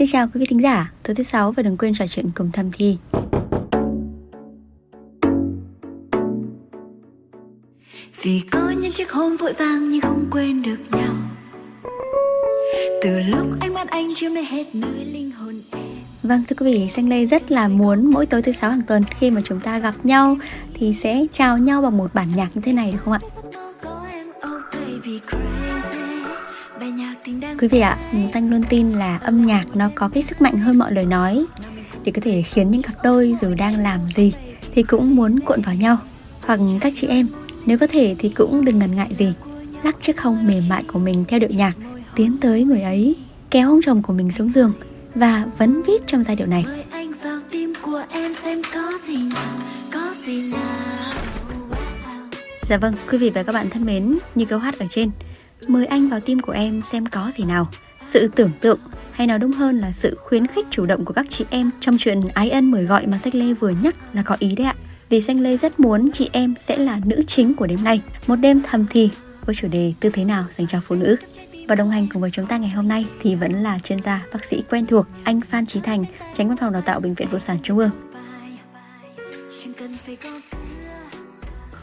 Xin chào quý vị thính giả, tối thứ sáu và đừng quên trò chuyện cùng Thâm Thi. Vì có những chiếc hôn vội vàng nhưng không quên được nhau Từ lúc anh bắt anh chiếm lấy hết nơi linh hồn em Vâng thưa quý vị, Xanh Lê rất là muốn mỗi tối thứ sáu hàng tuần khi mà chúng ta gặp nhau thì sẽ chào nhau bằng một bản nhạc như thế này được không ạ? Quý vị ạ, Xanh luôn tin là âm nhạc nó có cái sức mạnh hơn mọi lời nói để có thể khiến những cặp đôi dù đang làm gì thì cũng muốn cuộn vào nhau. Hoặc các chị em, nếu có thể thì cũng đừng ngần ngại gì, lắc chiếc hông mềm mại của mình theo điệu nhạc, tiến tới người ấy, kéo ông chồng của mình xuống giường và vấn vít trong giai điệu này. Dạ vâng, quý vị và các bạn thân mến, như câu hát ở trên, mời anh vào tim của em xem có gì nào. Sự tưởng tượng, hay nói đúng hơn là sự khuyến khích chủ động của các chị em trong chuyện ái ân mời gọi mà Sách Lê vừa nhắc là có ý đấy ạ. Vì Xanh Lê rất muốn chị em sẽ là nữ chính của đêm nay, một đêm thầm thì với chủ đề tư thế nào dành cho phụ nữ. Và đồng hành cùng với chúng ta ngày hôm nay thì vẫn là chuyên gia bác sĩ quen thuộc anh Phan Trí Thành, tránh văn phòng đào tạo Bệnh viện Phụ sản Trung ương.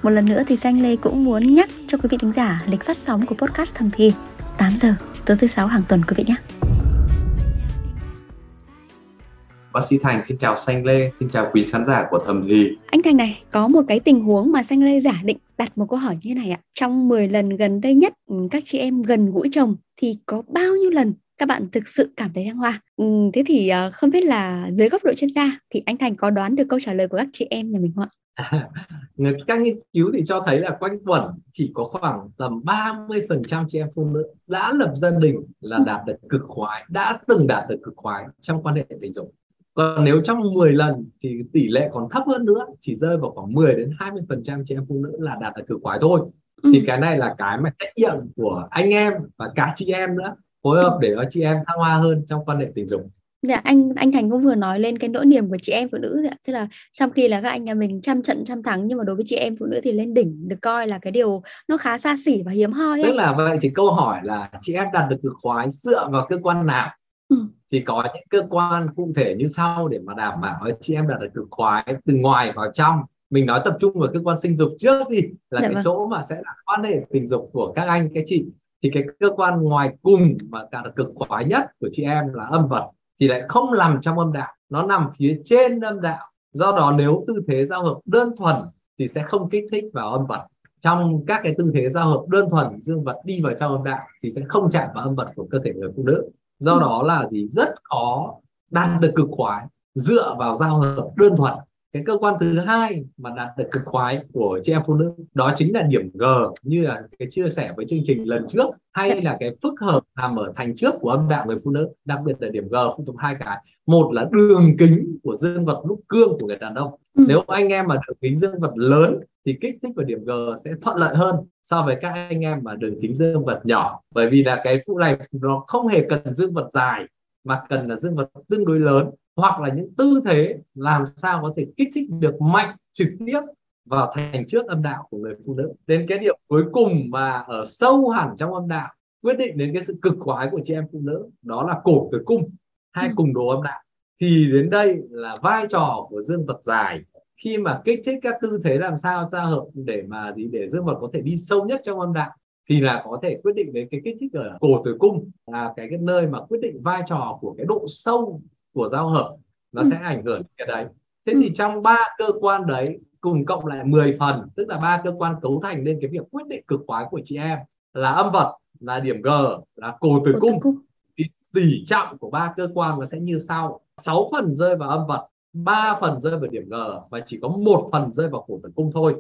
Một lần nữa thì Xanh Lê cũng muốn nhắc cho quý vị thính giả lịch phát sóng của podcast thầm thì 8 giờ tối thứ sáu hàng tuần quý vị nhé. Bác sĩ Thành xin chào Xanh Lê, xin chào quý khán giả của Thầm Thì. Anh Thành này, có một cái tình huống mà Xanh Lê giả định đặt một câu hỏi như thế này ạ. Trong 10 lần gần đây nhất ừ, các chị em gần gũi chồng thì có bao nhiêu lần các bạn thực sự cảm thấy thăng hoa? Ừ, thế thì ờ, không biết là dưới góc độ chuyên gia thì anh Thành có đoán được câu trả lời của các chị em nhà mình không ạ? Người- Các nghiên cứu thì cho thấy là quanh quẩn chỉ có khoảng tầm 30% chị em phụ nữ đã lập gia đình là đạt được cực khoái, đã từng đạt được cực khoái trong quan hệ tình dục. Còn nếu trong 10 lần thì tỷ lệ còn thấp hơn nữa, chỉ rơi vào khoảng 10 đến 20% chị em phụ nữ là đạt được cực khoái thôi. Ừ. Thì cái này là cái mà trách nhiệm của anh em và cả chị em nữa phối hợp để chị em thăng hoa hơn trong quan hệ tình dục. Dạ, anh anh Thành cũng vừa nói lên cái nỗi niềm của chị em phụ nữ rồi ạ. Tức là trong khi là các anh nhà mình trăm trận trăm thắng nhưng mà đối với chị em phụ nữ thì lên đỉnh được coi là cái điều nó khá xa xỉ và hiếm hoi Tức là vậy thì câu hỏi là chị em đạt được cực khoái dựa vào cơ quan nào? Ừ. Thì có những cơ quan cụ thể như sau để mà đảm bảo chị em đạt được cực khoái từ ngoài vào trong. Mình nói tập trung vào cơ quan sinh dục trước đi là Dạ cái vâng. chỗ mà sẽ là quan hệ tình dục của các anh các chị. Thì cái cơ quan ngoài cùng mà càng là cực khoái nhất của chị em là âm vật thì lại không nằm trong âm đạo, nó nằm phía trên âm đạo. Do đó nếu tư thế giao hợp đơn thuần thì sẽ không kích thích vào âm vật. Trong các cái tư thế giao hợp đơn thuần dương vật đi vào trong âm đạo thì sẽ không chạm vào âm vật của cơ thể người phụ nữ. Do đó là gì? Rất khó đạt được cực khoái dựa vào giao hợp đơn thuần cái cơ quan thứ hai mà đạt được cực khoái của chị em phụ nữ đó chính là điểm G như là cái chia sẻ với chương trình lần trước hay là cái phức hợp nằm ở thành trước của âm đạo người phụ nữ đặc biệt là điểm G phụ thuộc hai cái. Một là đường kính của dương vật lúc cương của người đàn ông. Ừ. nếu anh em mà đường kính dương vật lớn thì kích thích vào điểm G sẽ thuận lợi hơn so với các anh em mà đường kính dương vật nhỏ. Bởi vì là cái phụ này nó không hề cần dương vật dài mà cần là dương vật tương đối lớn hoặc là những tư thế làm sao có thể kích thích được mạnh trực tiếp vào thành trước âm đạo của người phụ nữ. Đến cái điểm cuối cùng mà ở sâu hẳn trong âm đạo quyết định đến cái sự cực khoái của chị em phụ nữ đó là cổ tử cung hay Ừ. cùng đồ âm đạo. Thì đến đây là vai trò của dương vật dài khi mà kích thích các tư thế làm sao giao hợp để mà gì để dương vật có thể đi sâu nhất trong âm đạo thì là có thể quyết định đến cái kích thích ở cổ tử cung là cái cái nơi mà quyết định vai trò của cái độ sâu của giao hợp nó Ừ. sẽ ảnh hưởng cái đấy thế Ừ. thì trong ba cơ quan đấy cùng cộng lại 10 phần tức là ba cơ quan cấu thành lên cái việc quyết định cực khoái của chị em là âm vật là điểm G là cổ tử cung. thì tỷ trọng của ba cơ quan nó sẽ như sau 6 phần rơi vào âm vật 3 phần rơi vào điểm G và chỉ có một phần rơi vào cổ tử cung thôi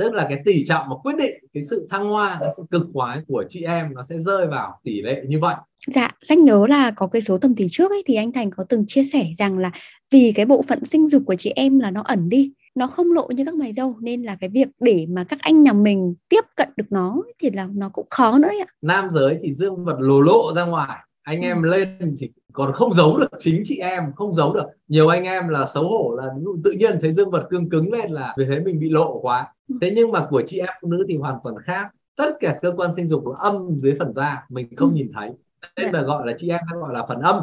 tức là cái tỷ trọng mà quyết định cái sự thăng hoa cái sự cực khoái của chị em nó sẽ rơi vào tỷ lệ như vậy Dạ, Danh nhớ là có cái số tầm tỷ trước ấy thì anh Thành có từng chia sẻ rằng là vì cái bộ phận sinh dục của chị em là nó ẩn đi, nó không lộ như các mày dâu nên là cái việc để mà các anh nhà mình tiếp cận được nó thì là nó cũng khó nữa ạ. nam giới thì dương vật lồ lộ ra ngoài anh Ừ. em lên thì còn không giấu được chính chị em không giấu được nhiều anh em là xấu hổ là tự nhiên thấy dương vật cương cứng lên là vì thế mình bị lộ quá Ừ. thế nhưng mà của chị em phụ nữ thì hoàn toàn khác tất cả cơ quan sinh dục nó âm dưới phần da mình không Ừ. nhìn thấy nên Dạ. là gọi là chị em hay gọi là phần âm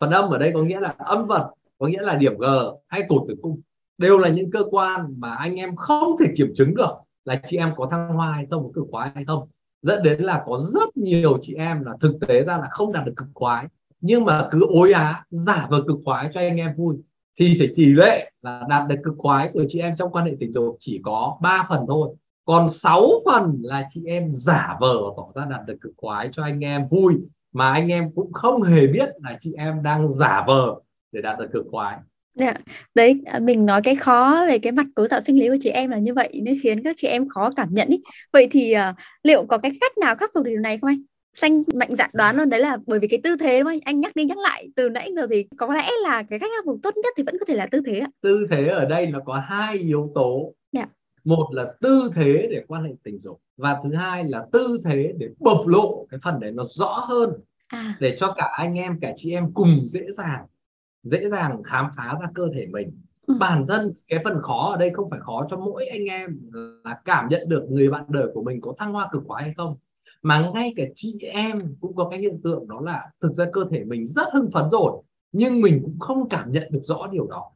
phần âm ở đây có nghĩa là âm vật có nghĩa là điểm G hay cột tử cung đều là những cơ quan mà anh em không thể kiểm chứng được là chị em có thăng hoa hay không có cực khoái hay không dẫn đến là có rất nhiều chị em là thực tế ra là không đạt được cực khoái. Nhưng mà cứ ối á, giả vờ cực khoái cho anh em vui, thì chỉ tỷ lệ là đạt được cực khoái của chị em trong quan hệ tình dục chỉ có 3 phần thôi. Còn 6 phần là chị em giả vờ tỏ ra đạt được cực khoái cho anh em vui, mà anh em cũng không hề biết là chị em đang giả vờ để đạt được cực khoái. Dạ. Đấy, à, mình nói cái khó về cái mặt cấu tạo sinh lý của chị em là như vậy nên khiến các chị em khó cảm nhận ý. Vậy thì uh, liệu có cái cách nào khắc phục điều này không anh? Xanh mạnh dạn đoán luôn đấy là bởi vì cái tư thế đúng không anh? Anh nhắc đi nhắc lại từ nãy giờ thì có lẽ là cái cách khắc phục tốt nhất thì vẫn có thể là tư thế ạ. Tư thế ở đây nó có hai yếu tố. Dạ. Một là tư thế để quan hệ tình dục và thứ hai là tư thế để bộc lộ cái phần đấy nó rõ hơn à. để cho cả anh em cả chị em cùng dễ dàng dễ dàng khám phá ra cơ thể mình. Ừ. bản thân cái phần khó ở đây không phải khó cho mỗi anh em là cảm nhận được người bạn đời của mình có thăng hoa cực khoái hay không. Mà ngay cả chị em cũng có cái hiện tượng đó là thực ra cơ thể mình rất hưng phấn rồi nhưng mình cũng không cảm nhận được rõ điều đó.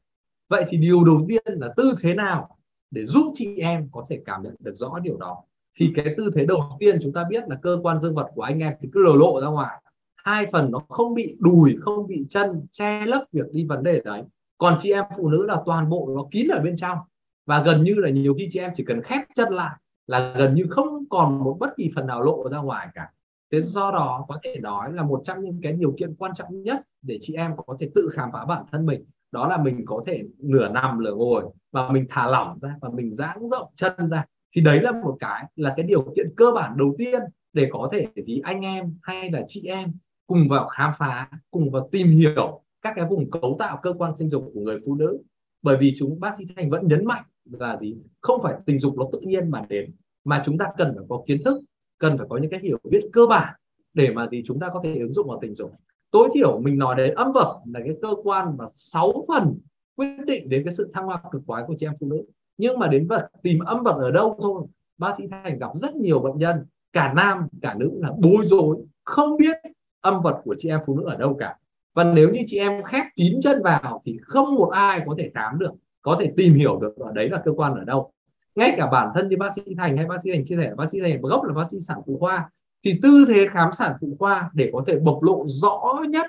Vậy thì điều đầu tiên là tư thế nào để giúp chị em có thể cảm nhận được rõ điều đó? Thì cái tư thế đầu tiên chúng ta biết là cơ quan dương vật của anh em thì cứ lồ lộ ra ngoài hai phần nó không bị đùi, không bị chân, che lấp việc đi vấn đề đấy. Còn chị em phụ nữ là toàn bộ nó kín ở bên trong. Và gần như là nhiều khi chị em chỉ cần khép chân lại là gần như không còn một bất kỳ phần nào lộ ra ngoài cả. Thế do đó có thể nói là một trong những cái điều kiện quan trọng nhất để chị em có thể tự khám phá bản thân mình, đó là mình có thể nửa nằm, nửa ngồi và mình thả lỏng ra và mình giãn rộng chân ra. Thì đấy là một cái, là cái điều kiện cơ bản đầu tiên để có thể gì anh em hay là chị em cùng vào khám phá, cùng vào tìm hiểu các cái vùng cấu tạo cơ quan sinh dục của người phụ nữ. Bởi vì chúng, bác sĩ thành vẫn nhấn mạnh là gì? Không phải tình dục nó tự nhiên mà đến, mà chúng ta cần phải có kiến thức, cần phải có những cái hiểu biết cơ bản để mà gì chúng ta có thể ứng dụng vào tình dục. Tối thiểu mình nói đến âm vật là cái cơ quan mà sáu phần quyết định đến cái sự thăng hoa cực khoái của chị em phụ nữ. Nhưng mà đến vật, tìm âm vật ở đâu thôi. Bác sĩ thành gặp rất nhiều bệnh nhân, cả nam, cả nữ là bối rối, không biết âm vật của chị em phụ nữ ở đâu cả. Và nếu như chị em khép kín chân vào thì không một ai có thể khám được, có thể tìm hiểu được ở đấy là cơ quan ở đâu. Ngay cả bản thân như bác sĩ thành hay bác sĩ thành chia sẻ, bác sĩ thành gốc là bác sĩ sản phụ khoa, thì tư thế khám sản phụ khoa để có thể bộc lộ rõ nhất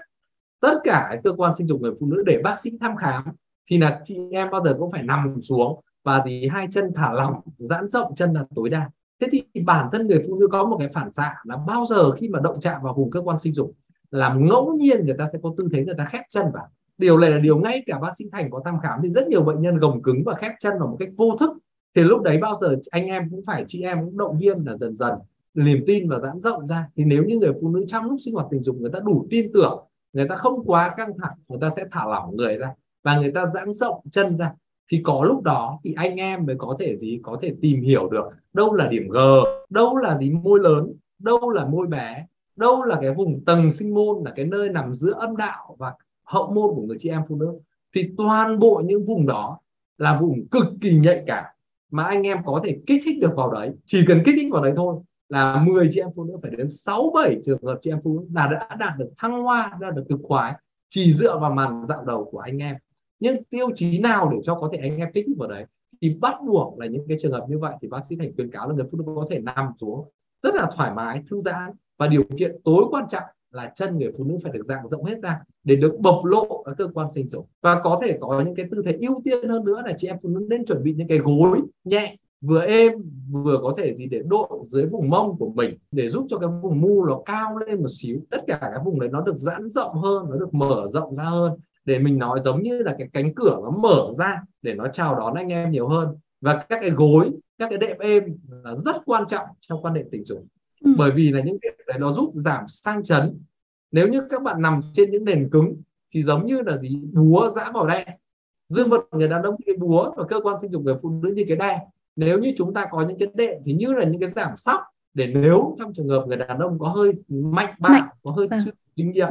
tất cả cơ quan sinh dục người phụ nữ để bác sĩ thăm khám thì là chị em bao giờ cũng phải nằm xuống và thì hai chân thả lỏng, giãn rộng, chân là tối đa thế thì bản thân người phụ nữ có một cái phản xạ là bao giờ khi mà động chạm vào vùng cơ quan sinh dục làm ngẫu nhiên người ta sẽ có tư thế người ta khép chân vào. Điều này là điều ngay cả bác sĩ thành có thăm khám thì rất nhiều bệnh nhân gồng cứng và khép chân vào một cách vô thức. Thì lúc đấy bao giờ anh em cũng phải, chị em cũng động viên là dần dần, niềm tin và giãn rộng ra. Thì nếu như người phụ nữ trong lúc sinh hoạt tình dục người ta đủ tin tưởng, người ta không quá căng thẳng, người ta sẽ thả lỏng người ra và người ta giãn rộng chân ra thì có lúc đó thì anh em mới có thể gì, có thể tìm hiểu được đâu là điểm G, đâu là gì môi lớn, đâu là môi bé, đâu là cái vùng tầng sinh môn, là cái nơi nằm giữa âm đạo và hậu môn của người chị em phụ nữ. Thì toàn bộ những vùng đó là vùng cực kỳ nhạy cảm mà anh em có thể kích thích được vào đấy. Chỉ cần kích thích vào đấy thôi là 10 chị em phụ nữ phải đến 6 7 trường hợp chị em phụ nữ là đã đạt được thăng hoa, đã được cực khoái chỉ dựa vào màn dạo đầu của anh em nhưng tiêu chí nào để cho có thể anh em kích thích vào đấy? Thì bắt buộc là những cái trường hợp như vậy thì bác sĩ thành khuyến cáo là người phụ nữ có thể nằm xuống rất là thoải mái, thư giãn. Và điều kiện tối quan trọng là chân người phụ nữ phải được dạng rộng hết ra để được bộc lộ các cơ quan sinh dục. Và có thể có những cái tư thế ưu tiên hơn nữa là chị em phụ nữ nên chuẩn bị những cái gối nhẹ, vừa êm, vừa có thể gì để đội dưới vùng mông của mình, để giúp cho cái vùng mu nó cao lên một xíu. Tất cả các vùng đấy nó được giãn rộng hơn, nó được mở rộng ra hơn để mình nói giống như là cái cánh cửa nó mở ra để nó chào đón anh em nhiều hơn. Và các cái gối các cái đệm êm là rất quan trọng trong quan hệ tình dục. Ừ. bởi vì là những việc đấy nó giúp giảm sang chấn. Nếu như các bạn nằm trên những nền cứng thì giống như là gì? Búa giã vào đe dương vật người đàn ông cái búa và cơ quan sinh dục người phụ nữ như cái đe nếu như chúng ta có những cái đệm thì như là những cái giảm sóc. Để nếu trong trường hợp người đàn ông có hơi mạnh bạo có hơi vâng. chưa kinh nghiệm.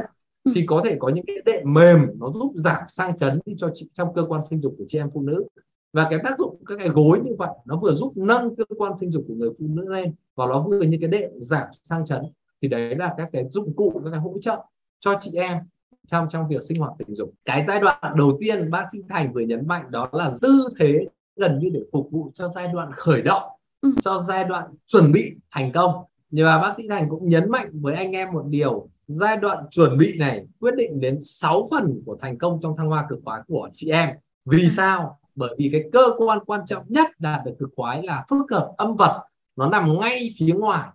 Thì có thể có những cái đệm mềm nó giúp giảm sang chấn cho chị trong cơ quan sinh dục của chị em phụ nữ. Và cái tác dụng các cái gối như vậy nó vừa giúp nâng cơ quan sinh dục của người phụ nữ lên và nó vừa như cái đệm giảm sang chấn. Thì đấy là các cái dụng cụ các cái hỗ trợ cho chị em trong trong việc sinh hoạt tình dục. Cái giai đoạn đầu tiên bác sĩ thành vừa nhấn mạnh đó là tư thế gần như để phục vụ cho giai đoạn khởi động ừ. cho giai đoạn chuẩn bị thành công. Nhưng mà bác sĩ thành cũng nhấn mạnh với anh em một điều giai đoạn chuẩn bị này quyết định đến 6 phần của thành công trong thăng hoa cực khoái của chị em. Vì ừ. sao? Bởi vì cái cơ quan quan trọng nhất đạt được cực khoái là phức hợp âm vật. Nó nằm ngay phía ngoài.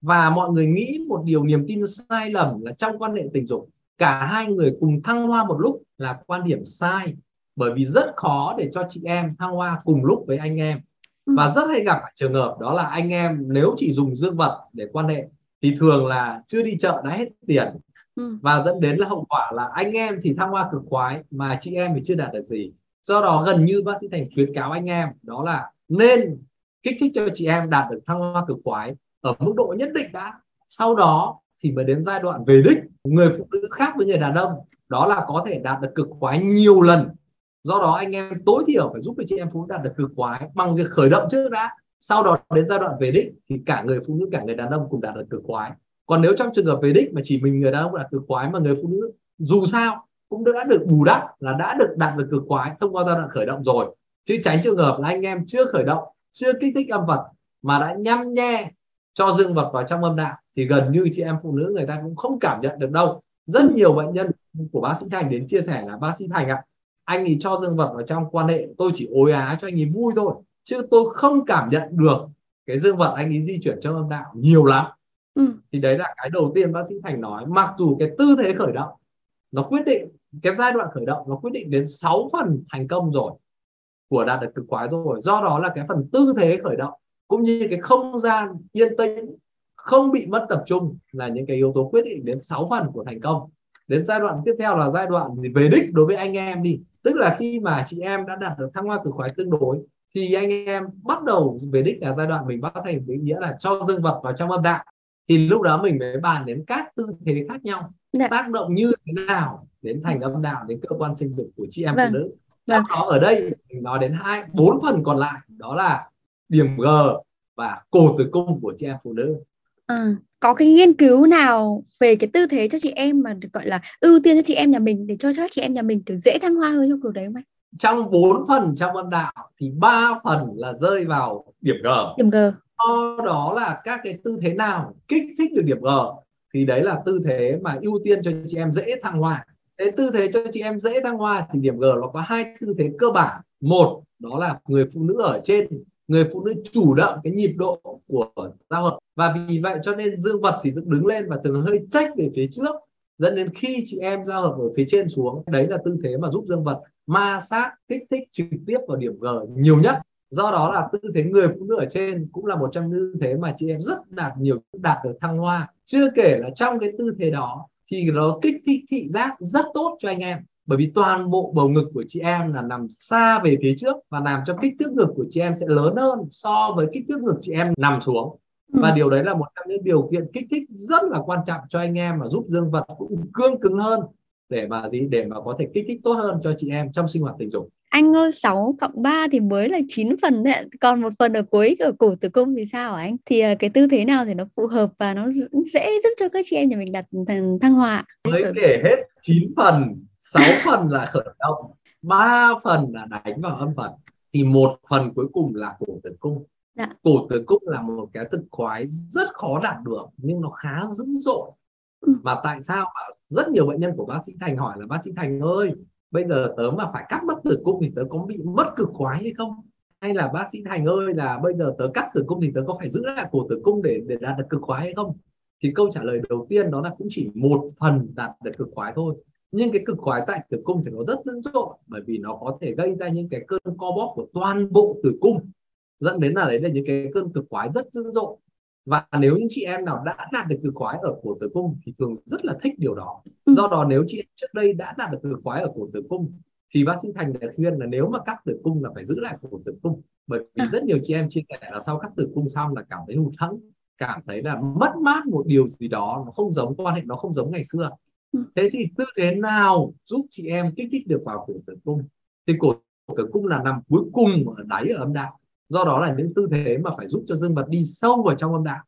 Và mọi người nghĩ một điều niềm tin sai lầm là trong quan hệ tình dục cả hai người cùng thăng hoa một lúc là quan điểm sai. Bởi vì rất khó để cho chị em thăng hoa cùng lúc với anh em. Ừ. và rất hay gặp trường hợp đó là anh em nếu chỉ dùng dương vật để quan hệ thì thường là chưa đi chợ đã hết tiền. Ừ. và dẫn đến là hậu quả là anh em thì thăng hoa cực khoái mà chị em thì chưa đạt được gì. Do đó gần như bác sĩ thành khuyến cáo anh em đó là nên kích thích cho chị em đạt được thăng hoa cực khoái ở mức độ nhất định đã. Sau đó thì mới đến giai đoạn về đích người phụ nữ khác với người đàn ông đó là có thể đạt được cực khoái nhiều lần. Do đó anh em tối thiểu phải giúp cho chị em phụ nữ đạt được cực khoái bằng việc khởi động trước đã sau đó đến giai đoạn về đích thì cả người phụ nữ, cả người đàn ông cùng đạt được cực khoái còn nếu trong trường hợp về đích mà chỉ mình người đàn ông đạt cực khoái mà người phụ nữ dù sao cũng đã được bù đắp là đã được đạt được cực khoái thông qua giai đoạn khởi động rồi. Chứ tránh trường hợp là anh em chưa khởi động, chưa kích thích âm vật mà đã nhăm nhe cho dương vật vào trong âm đạo thì gần như chị em phụ nữ người ta cũng không cảm nhận được đâu. Rất nhiều bệnh nhân của bác sĩ Thành đến chia sẻ là, bác sĩ Thành ạ, anh ấy cho dương vật vào trong quan hệ, tôi chỉ ối á cho anh ấy vui thôi chứ tôi không cảm nhận được cái dương vật anh ấy di chuyển trong âm đạo nhiều lắm. Ừ. thì đấy là cái đầu tiên bác sĩ Thành nói. Mặc dù cái tư thế khởi động nó quyết định cái giai đoạn khởi động nó quyết định đến 6 phần thành công rồi của đạt được cực khoái rồi. Do đó là cái phần tư thế khởi động cũng như cái không gian yên tĩnh không bị mất tập trung là những cái yếu tố quyết định đến 6 phần của thành công. Đến giai đoạn tiếp theo là giai đoạn về đích đối với anh em đi. Tức là khi mà chị em đã đạt được thăng hoa cực khoái tương đối thì anh em bắt đầu về đích là giai đoạn mình bắt thành ý nghĩa là cho dương vật vào trong âm đạo thì lúc đó mình mới bàn đến các tư thế khác nhau Đã. Dạ. tác động như thế nào đến thành âm đạo đến cơ quan sinh dục của chị em vâng. phụ nữ vâng. đó ở đây mình nói đến hai bốn phần còn lại đó là điểm G và cổ tử cung của chị em phụ nữ à, có cái nghiên cứu nào về cái tư thế cho chị em mà được gọi là ưu tiên cho chị em nhà mình để cho các chị em nhà mình kiểu dễ thăng hoa hơn trong cuộc đấy không anh? Trong 4 phần trong âm đạo thì ba phần là rơi vào điểm G. Điểm G. Do đó là các cái tư thế nào kích thích được điểm G thì đấy là tư thế mà ưu tiên cho chị em dễ thăng hoa. Thế tư thế cho chị em dễ thăng hoa thì điểm G nó có hai tư thế cơ bản. Một đó là người phụ nữ ở trên người phụ nữ chủ động cái nhịp độ của giao hợp và vì vậy cho nên dương vật thì dựng đứng lên và thường hơi trách về phía trước dẫn đến khi chị em giao hợp ở phía trên xuống, đấy là tư thế mà giúp dương vật ma sát, kích thích trực tiếp vào điểm G nhiều nhất. Do đó là tư thế người phụ nữ ở trên cũng là một trong những tư thế mà chị em rất đạt, nhiều đạt được thăng hoa. Chưa kể là trong cái tư thế đó thì nó kích thích thị giác rất tốt cho anh em. Bởi vì toàn bộ bầu ngực của chị em là nằm xa về phía trước và làm cho kích thước ngực của chị em sẽ lớn hơn so với kích thước ngực chị em nằm xuống và ừ. điều đấy là một trong những điều kiện kích thích rất là quan trọng cho anh em mà giúp dương vật cũng cương cứng hơn để mà gì? Để mà có thể kích thích tốt hơn cho chị em trong sinh hoạt tình dục. Anh ơi 6 cộng 3 thì mới là 9 phần đấy còn một phần ở cuối ở cổ tử cung thì sao hả anh? Thì à, cái tư thế nào thì nó phù hợp và nó dễ giúp cho các chị em nhà mình đặt thăng, thăng hoa mới kể hết 9 phần 6 phần là khởi động ba phần là đánh vào âm phần. Thì một phần cuối cùng là cổ tử cung dạ. cổ tử cung là một cái thực khoái rất khó đạt được nhưng nó khá dữ dội. Ừ. và tại sao mà rất nhiều bệnh nhân của bác sĩ thành hỏi là bác sĩ thành ơi bây giờ tớ mà phải cắt mất tử cung thì tớ có bị mất cực khoái hay không? Hay là bác sĩ thành ơi là bây giờ tớ cắt tử cung thì tớ có phải giữ lại cổ tử cung để để đạt được cực khoái hay không? Thì câu trả lời đầu tiên đó là cũng chỉ một phần đạt được cực khoái thôi. Nhưng cái cực khoái tại tử cung thì nó rất dữ dội bởi vì nó có thể gây ra những cái cơn co bóp của toàn bộ tử cung dẫn đến là đấy là những cái cơn cực khoái rất dữ dội và nếu những chị em nào đã đạt được cực khoái ở cổ tử cung thì thường rất là thích điều đó ừ. do đó nếu chị em trước đây đã đạt được cực khoái ở cổ tử cung thì bác sĩ thành đã khuyên là nếu mà cắt tử cung là phải giữ lại cổ tử cung bởi vì à. rất nhiều chị em chia sẻ là sau cắt tử cung xong là cảm thấy hụt hẫng cảm thấy là mất mát một điều gì đó nó không giống quan hệ nó không giống ngày xưa ừ. thế thì tư thế nào giúp chị em kích thích được vào cổ tử cung thì cổ tử cung là nằm cuối cùng ở đáy ở âm đạo do đó là những tư thế mà phải giúp cho dương vật đi sâu vào trong âm đạo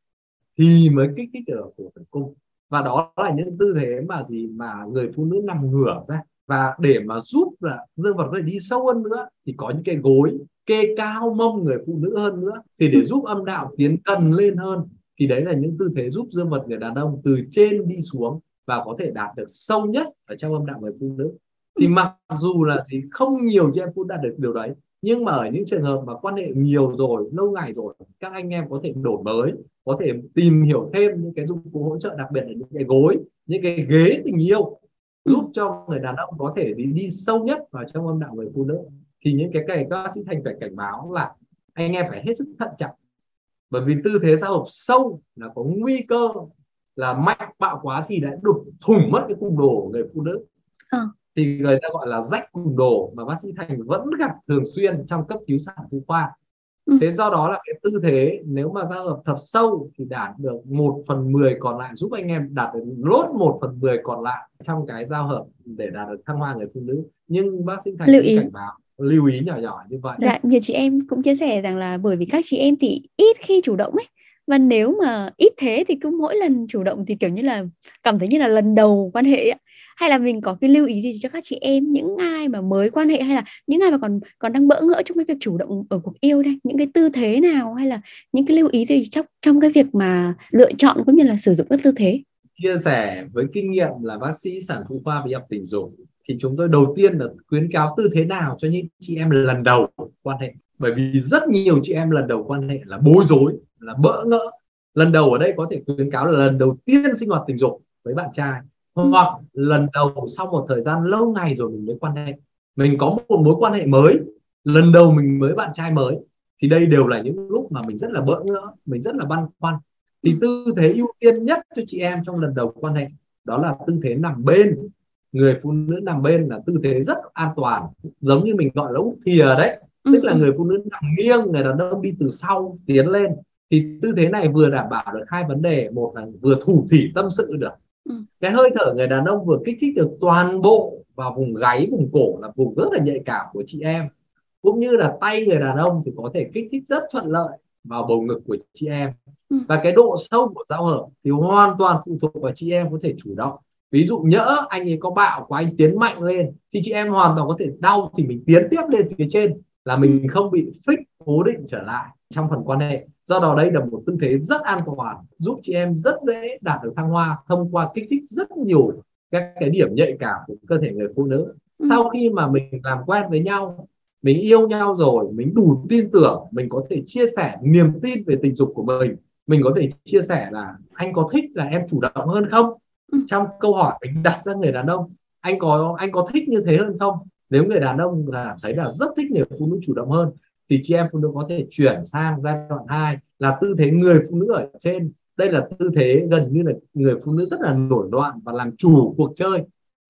thì mới kích thích được cổ tử cung. Và đó là những tư thế mà gì mà người phụ nữ nằm ngửa ra. Và để mà giúp là dương vật có thể đi sâu hơn nữa thì có những cái gối kê cao mông người phụ nữ hơn nữa. Thì để ừ. giúp âm đạo tiến cần lên hơn thì đấy là những tư thế giúp dương vật người đàn ông từ trên đi xuống và có thể đạt được sâu nhất ở trong âm đạo người phụ nữ. Thì mặc dù là thì không nhiều chị em phụ đạt được điều đấy nhưng mà ở những trường hợp mà quan hệ nhiều rồi lâu ngày rồi các anh em có thể đổi mới có thể tìm hiểu thêm những cái dụng cụ hỗ trợ đặc biệt là những cái gối những cái ghế tình yêu giúp cho người đàn ông có thể đi, đi sâu nhất vào trong âm đạo người phụ nữ. Thì những cái này các bác sĩ thành phải cảnh báo là anh em phải hết sức thận trọng. Bởi vì tư thế giao hợp sâu là có nguy cơ là mạnh bạo quá thì đã đục thủng mất cái cung đồ của người phụ nữ. À. thì người ta gọi là rách cung đồ mà bác sĩ thành vẫn gặp thường xuyên trong cấp cứu sản phụ khoa. Ừ. thế do đó là cái tư thế nếu mà giao hợp thật sâu thì đạt được một phần mười còn lại giúp anh em đạt được lốt một phần mười còn lại trong cái giao hợp để đạt được thăng hoa người phụ nữ. Nhưng bác sĩ thành lưu ý. cảnh báo lưu ý nhỏ nhỏ như vậy. Dạ nhiều chị em cũng chia sẻ rằng là bởi vì các chị em thì ít khi chủ động ấy. Và nếu mà ít thế thì cứ mỗi lần chủ động thì kiểu như là cảm thấy như là lần đầu quan hệ ấy hay là mình có cái lưu ý gì cho các chị em, những ai mà mới quan hệ hay là những ai mà còn còn đang bỡ ngỡ trong cái việc chủ động ở cuộc yêu đây? Những cái tư thế nào hay là những cái lưu ý gì trong trong cái việc mà lựa chọn cũng như là sử dụng các tư thế? Chia sẻ với kinh nghiệm là bác sĩ sản phụ khoa về học tình dục thì chúng tôi đầu tiên là khuyến cáo tư thế nào cho những chị em lần đầu quan hệ. Bởi vì rất nhiều chị em lần đầu quan hệ là bối rối, là bỡ ngỡ. Lần đầu ở đây có thể khuyến cáo là lần đầu tiên sinh hoạt tình dục với bạn trai hoặc lần đầu sau một thời gian lâu ngày rồi mình mới quan hệ. Mình có một mối quan hệ mới. Lần đầu mình mới bạn trai mới. Thì đây đều là những lúc mà mình rất là bỡ ngỡ mình rất là băn khoăn. Thì tư thế ưu tiên nhất cho chị em trong lần đầu quan hệ đó là tư thế nằm bên. Người phụ nữ nằm bên là tư thế rất an toàn giống như mình gọi là úp thìa đấy. Ừ. tức là người phụ nữ nằm nghiêng người đàn ông đi từ sau tiến lên. Thì tư thế này vừa đảm bảo được hai vấn đề. Một là vừa thủ thỉ tâm sự được ừ. cái hơi thở người đàn ông vừa kích thích được toàn bộ vào vùng gáy vùng cổ là vùng rất là nhạy cảm của chị em cũng như là tay người đàn ông thì có thể kích thích rất thuận lợi vào bầu ngực của chị em ừ. và cái độ sâu của giao hợp thì hoàn toàn phụ thuộc vào chị em có thể chủ động ví dụ nhỡ anh ấy có bạo của anh tiến mạnh lên thì chị em hoàn toàn có thể đau thì mình tiến tiếp lên phía trên là mình ừ. không bị fix cố định trở lại trong phần quan hệ do đó đây là một tư thế rất an toàn giúp chị em rất dễ đạt được thăng hoa thông qua kích thích rất nhiều các cái điểm nhạy cảm của cơ thể người phụ nữ ừ. sau khi mà mình làm quen với nhau mình yêu nhau rồi mình đủ tin tưởng mình có thể chia sẻ niềm tin về tình dục của mình mình có thể chia sẻ là anh có thích là em chủ động hơn không ừ. trong câu hỏi mình đặt ra người đàn ông anh có anh có thích như thế hơn không nếu người đàn ông là thấy là rất thích người phụ nữ chủ động hơn thì chị em phụ nữ có thể chuyển sang giai đoạn 2 là tư thế người phụ nữ ở trên. Đây là tư thế gần như là người phụ nữ rất là nổi loạn và làm chủ cuộc chơi.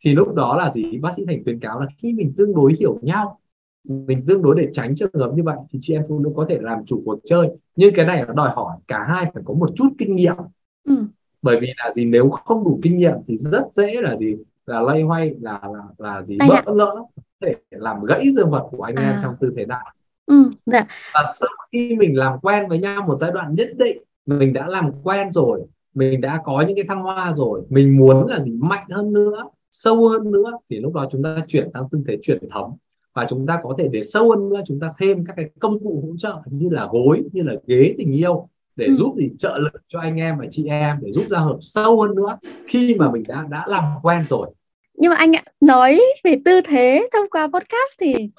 Thì lúc đó là gì? Bác sĩ thành khuyến cáo là khi mình tương đối hiểu nhau mình tương đối để tránh trường hợp như vậy thì chị em phụ nữ có thể làm chủ cuộc chơi. Nhưng cái này là đòi hỏi cả hai phải có một chút kinh nghiệm. Ừ. bởi vì là gì? Nếu không đủ kinh nghiệm thì rất dễ là gì? Là lay hoay là là, là gì? Bỡ ngỡ thể làm gãy dương vật của anh à. em trong tư thế nào ừ, dạ. và sau khi mình làm quen với nhau một giai đoạn nhất định mình đã làm quen rồi mình đã có những cái thăng hoa rồi mình muốn là gì mạnh hơn nữa sâu hơn nữa thì lúc đó chúng ta chuyển sang tư thế truyền thống và chúng ta có thể để sâu hơn nữa chúng ta thêm các cái công cụ hỗ trợ như là gối như là ghế tình yêu để ừ. giúp gì trợ lực cho anh em và chị em để giúp giao hợp sâu hơn nữa khi mà mình đã đã làm quen rồi nhưng mà anh ạ nói về tư thế thông qua podcast thì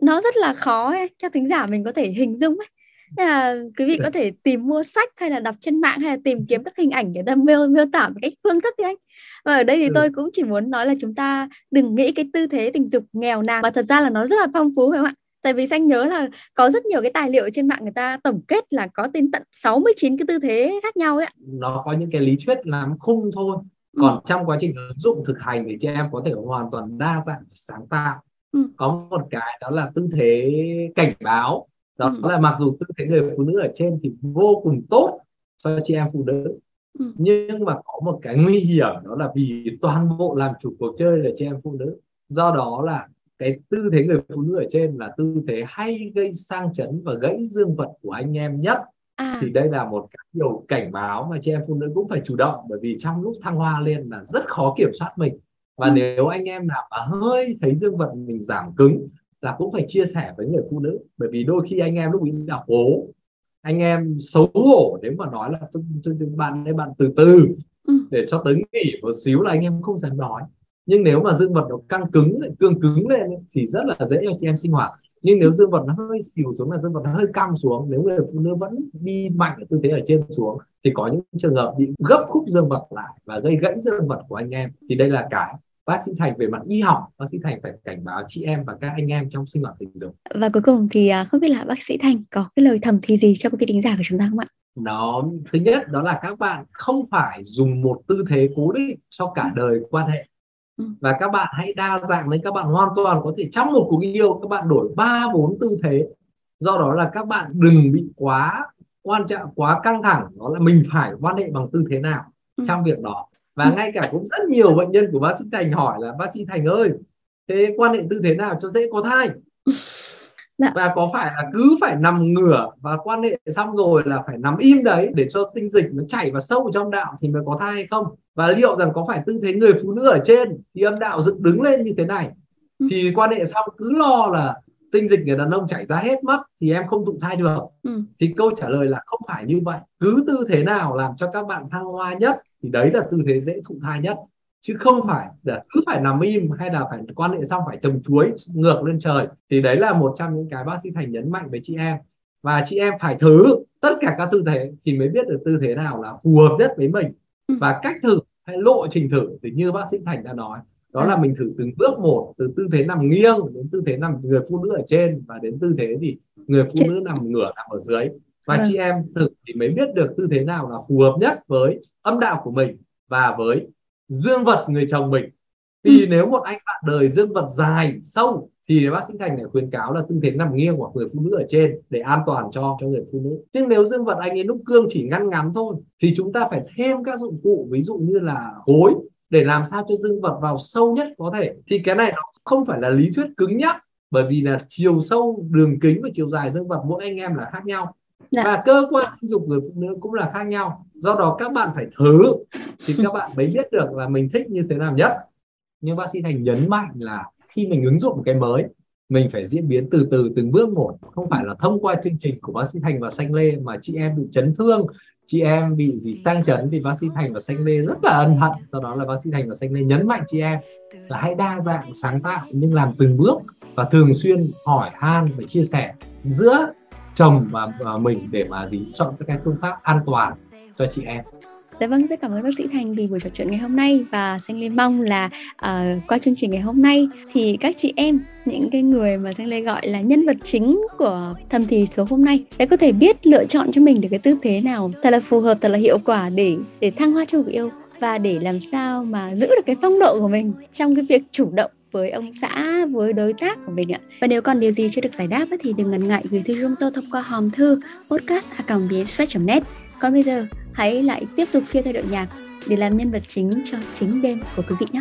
nó rất là khó ấy, cho thính giả mình có thể hình dung ấy. Nên là quý vị có thể tìm mua sách hay là đọc trên mạng hay là tìm kiếm các hình ảnh để ta miêu miêu tả một cách phương thức đi anh. Và ở đây thì ừ. tôi cũng chỉ muốn nói là chúng ta đừng nghĩ cái tư thế tình dục nghèo nàn và thật ra là nó rất là phong phú phải không ạ? Tại vì anh nhớ là có rất nhiều cái tài liệu trên mạng người ta tổng kết là có đến tận 69 cái tư thế khác nhau ấy ạ. Nó có những cái lý thuyết làm khung thôi. Ừ. còn trong quá trình ứng dụng thực hành thì chị em có thể hoàn toàn đa dạng sáng tạo ừ. có một cái đó là tư thế cảnh báo đó ừ. là mặc dù tư thế người phụ nữ ở trên thì vô cùng tốt cho chị em phụ nữ ừ. nhưng mà có một cái nguy hiểm đó là vì toàn bộ làm chủ cuộc chơi là chị em phụ nữ do đó là cái tư thế người phụ nữ ở trên là tư thế hay gây sang chấn và gãy dương vật của anh em nhất à. thì đây là một cái điều cảnh báo mà chị em phụ nữ cũng phải chủ động bởi vì trong lúc thăng hoa lên là rất khó kiểm soát mình và ừ. nếu anh em nào mà hơi thấy dương vật mình giảm cứng là cũng phải chia sẻ với người phụ nữ. Bởi vì đôi khi anh em lúc ấy là hố anh em xấu hổ nếu mà nói là bạn đây bạn từ từ ừ. để cho tới nghỉ một xíu là anh em không dám nói. Nhưng nếu mà dương vật nó căng cứng cương cứng lên thì rất là dễ cho chị em sinh hoạt. Nhưng nếu dương vật nó hơi xìu xuống là dương vật nó hơi căng xuống nếu người phụ nữ vẫn đi mạnh ở tư thế ở trên xuống thì có những trường hợp bị gấp khúc dương vật lại và gây gãy dương vật của anh em. Thì đây là cái bác sĩ thành về mặt y học bác sĩ thành phải cảnh báo chị em và các anh em trong sinh hoạt tình dục. Và cuối cùng thì à, không biết là bác sĩ thành có cái lời thầm thì gì cho quý vị thính giả của chúng ta không ạ? Nó thứ nhất đó là các bạn không phải dùng một tư thế cố định cho cả đời quan hệ. Ừ. và các bạn hãy đa dạng lên các bạn hoàn toàn có thể trong một cuộc yêu các bạn đổi ba bốn tư thế. Do đó là các bạn đừng bị quá quan trọng quá căng thẳng đó là mình phải quan hệ bằng tư thế nào ừ. trong việc đó và ngay cả cũng rất nhiều bệnh nhân của bác sĩ Thành hỏi là bác sĩ Thành ơi thế quan hệ tư thế nào cho dễ có thai Dạ. và có phải là cứ phải nằm ngửa và quan hệ xong rồi là phải nằm im đấy để cho tinh dịch nó chảy vào sâu trong đạo thì mới có thai hay không và liệu rằng có phải tư thế người phụ nữ ở trên thì âm đạo dựng đứng lên như thế này ừ. thì quan hệ xong cứ lo là tinh dịch người đàn ông chảy ra hết mất thì em không thụ thai được ừ. thì câu trả lời là không phải như vậy cứ tư thế nào làm cho các bạn thăng hoa nhất thì đấy là tư thế dễ thụ thai nhất. Chứ không phải là cứ phải nằm im hay là phải quan hệ xong phải trồng chuối ngược lên trời. Thì đấy là một trong những cái bác sĩ thành nhấn mạnh với chị em. Và chị em phải thử tất cả các tư thế thì mới biết được tư thế nào là phù hợp nhất với mình. Ừ. và cách thử hay lộ trình thử thì như bác sĩ thành đã nói đó là mình thử từng bước một từ tư thế nằm nghiêng đến tư thế nằm người phụ nữ ở trên và đến tư thế thì người phụ nữ nằm ngửa nằm ở dưới và ừ. chị em thử thì mới biết được tư thế nào là phù hợp nhất với âm đạo của mình và với dương vật người chồng mình vì ừ. nếu một anh bạn đời dương vật dài sâu thì bác sĩ thành lại khuyến cáo là tư thế nằm nghiêng của người phụ nữ ở trên để an toàn cho cho người phụ nữ nhưng nếu dương vật anh ấy lúc cương chỉ ngăn ngắn thôi thì chúng ta phải thêm các dụng cụ ví dụ như là gối để làm sao cho dương vật vào sâu nhất có thể thì cái này nó không phải là lý thuyết cứng nhắc bởi vì là chiều sâu đường kính và chiều dài dương vật mỗi anh em là khác nhau dạ. và cơ quan sinh dục người phụ nữ cũng là khác nhau. Do đó các bạn phải thử thì các bạn mới biết được là mình thích như thế nào nhất. Nhưng bác sĩ thành nhấn mạnh là khi mình ứng dụng một cái mới, mình phải diễn biến từ từ, từng bước một. Không phải là thông qua chương trình của bác sĩ thành và xanh lê mà chị em bị chấn thương, chị em bị gì sang chấn thì bác sĩ thành và xanh lê rất là ân hận. Do đó là bác sĩ thành và xanh lê nhấn mạnh chị em là hãy đa dạng, sáng tạo nhưng làm từng bước và thường xuyên hỏi han và chia sẻ giữa chồng và, và mình để mà gì chọn các cái phương pháp an toàn cho chị em. Dạ vâng, rất cảm ơn bác sĩ Thành vì buổi trò chuyện ngày hôm nay và Xanh Lê mong là uh, qua chương trình ngày hôm nay thì các chị em, những cái người mà Xanh Lê gọi là nhân vật chính của thầm thì số hôm nay đã có thể biết lựa chọn cho mình được cái tư thế nào thật là phù hợp, thật là hiệu quả để để thăng hoa cho cuộc yêu và để làm sao mà giữ được cái phong độ của mình trong cái việc chủ động với ông xã, với đối tác của mình ạ. Và nếu còn điều gì chưa được giải đáp thì đừng ngần ngại gửi thư chúng tôi thông qua hòm thư podcast net. Còn bây giờ, hãy lại tiếp tục phiêu theo đội nhạc để làm nhân vật chính cho chính đêm của quý vị nhé.